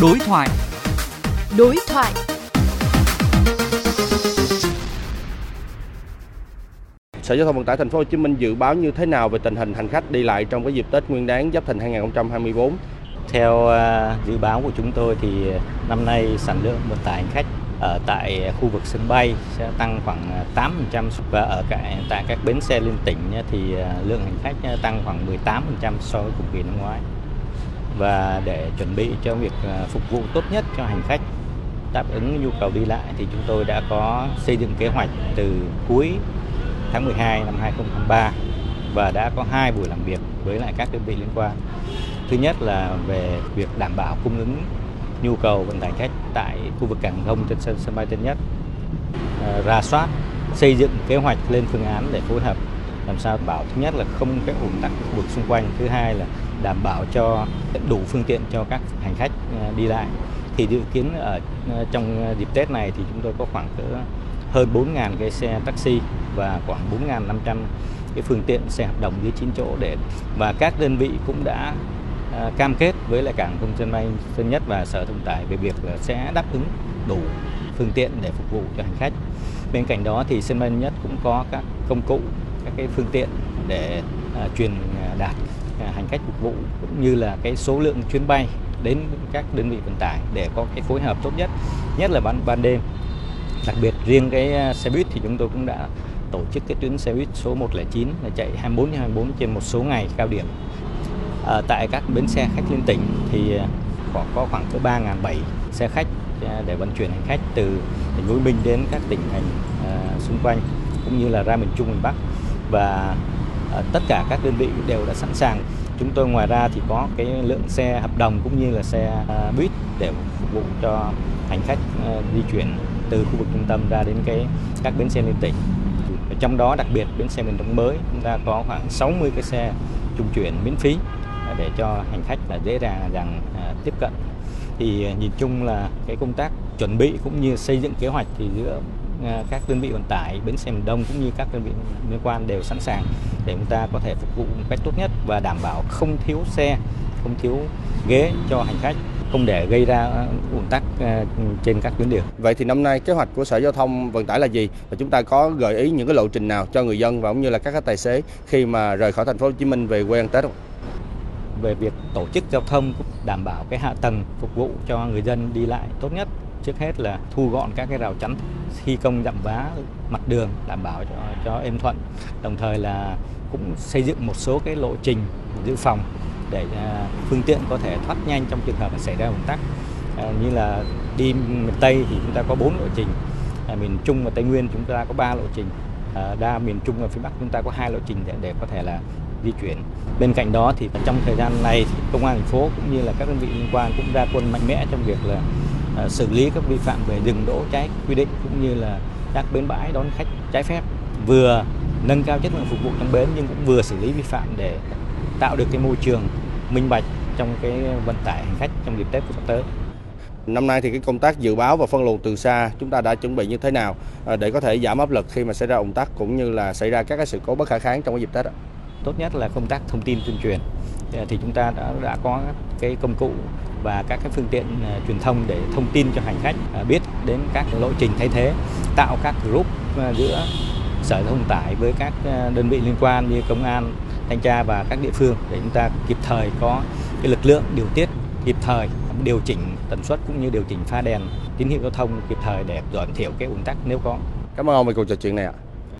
Đối thoại. Đối thoại. Sở Giao thông Vận tải Thành phố Hồ Chí Minh dự báo như thế nào về tình hình hành khách đi lại trong cái dịp Tết Nguyên đán Giáp Thìn 2024? Theo uh, dự báo của chúng tôi thì năm nay sản lượng vận tải hành khách ở tại khu vực sân bay sẽ tăng khoảng 8% và ở cả, tại các bến xe liên tỉnh thì lượng hành khách tăng khoảng 18% so với cùng kỳ năm ngoái. Và để chuẩn bị cho việc à, phục vụ tốt nhất cho hành khách đáp ứng nhu cầu đi lại thì chúng tôi đã có xây dựng kế hoạch từ cuối tháng 12 năm 2023 và đã có hai buổi làm việc với lại các đơn vị liên quan. Thứ nhất là về việc đảm bảo cung ứng nhu cầu vận tải khách tại khu vực cảng không trên sân sân bay Tân Nhất, à, ra soát, xây dựng kế hoạch lên phương án để phối hợp làm sao bảo thứ nhất là không cái ủng tắc khu vực xung quanh, thứ hai là đảm bảo cho đủ phương tiện cho các hành khách à, đi lại. Thì dự kiến ở à, trong dịp Tết này thì chúng tôi có khoảng cỡ hơn 4.000 cái xe taxi và khoảng 4.500 cái phương tiện xe hợp đồng dưới 9 chỗ để và các đơn vị cũng đã à, cam kết với lại cảng không sân bay Tân Nhất và Sở Thông tải về việc là sẽ đáp ứng đủ phương tiện để phục vụ cho hành khách. Bên cạnh đó thì sân bay Nhất cũng có các công cụ, các cái phương tiện để à, truyền à, đạt à, hành khách phục vụ cũng như là cái số lượng chuyến bay đến các đơn vị vận tải để có cái phối hợp tốt nhất, nhất là ban ban đêm. Đặc biệt riêng cái à, xe buýt thì chúng tôi cũng đã tổ chức cái tuyến xe buýt số 109 là chạy 24 24 trên một số ngày cao điểm. À, tại các bến xe khách liên tỉnh thì à, có, có khoảng cỡ 3.700 xe khách để vận chuyển hành khách từ thành phố Hồ Chí Minh đến các tỉnh thành à, xung quanh cũng như là ra miền Trung miền Bắc và ờ, tất cả các đơn vị đều đã sẵn sàng chúng tôi ngoài ra thì có cái lượng xe hợp đồng cũng như là xe ờ, buýt để phục vụ cho hành khách ờ, di chuyển từ khu vực trung tâm ra đến cái, các bến xe liên tỉnh. Trong đó đặc biệt bến xe miền Đông mới chúng ta có khoảng 60 cái xe trung chuyển miễn phí để cho hành khách là dễ dàng rằng tiếp cận. Thì nhìn chung là cái công tác chuẩn bị cũng như xây dựng kế hoạch thì giữa các đơn vị vận tải bến xe miền Đông cũng như các đơn vị liên quan đều sẵn sàng để chúng ta có thể phục vụ một cách tốt nhất và đảm bảo không thiếu xe, không thiếu ghế cho hành khách không để gây ra ùn tắc trên các tuyến đường. Vậy thì năm nay kế hoạch của Sở Giao thông Vận tải là gì? Và chúng ta có gợi ý những cái lộ trình nào cho người dân và cũng như là các tài xế khi mà rời khỏi thành phố Hồ Chí Minh về quê ăn Tết không? Về việc tổ chức giao thông đảm bảo cái hạ tầng phục vụ cho người dân đi lại tốt nhất trước hết là thu gọn các cái rào chắn thi công dặm vá mặt đường đảm bảo cho cho êm thuận. Đồng thời là cũng xây dựng một số cái lộ trình dự phòng để à, phương tiện có thể thoát nhanh trong trường hợp xảy ra ủng tắc. À, như là đi miền Tây thì chúng ta có bốn lộ trình. À, miền Trung và Tây Nguyên chúng ta có ba lộ trình. Đa miền Trung và phía Bắc chúng ta có hai lộ trình để, để có thể là di chuyển. Bên cạnh đó thì trong thời gian này thì công an thành phố cũng như là các đơn vị liên quan cũng ra quân mạnh mẽ trong việc là xử lý các vi phạm về dừng đỗ trái quy định cũng như là các bến bãi đón khách trái phép vừa nâng cao chất lượng phục vụ trong bến nhưng cũng vừa xử lý vi phạm để tạo được cái môi trường minh bạch trong cái vận tải hành khách trong dịp Tết sắp tới. Năm nay thì cái công tác dự báo và phân luồng từ xa chúng ta đã chuẩn bị như thế nào để có thể giảm áp lực khi mà xảy ra ủng tắc cũng như là xảy ra các cái sự cố bất khả kháng trong cái dịp Tết ạ? Tốt nhất là công tác thông tin tuyên truyền Ờ, thì chúng ta đã đã có cái công cụ và các cái phương tiện ờ, truyền thông để thông tin cho hành khách ờ, biết đến các lộ trình thay thế, tạo các group giữa sở giao thông tải với các đơn vị liên quan như công an, thanh tra và các địa phương để chúng ta kịp thời có cái lực lượng điều tiết kịp thời điều chỉnh tần suất cũng như điều chỉnh pha đèn tín hiệu giao thông kịp thời để giảm thiểu cái ùn tắc nếu có. Cảm ơn ông về cuộc trò chuyện này ạ.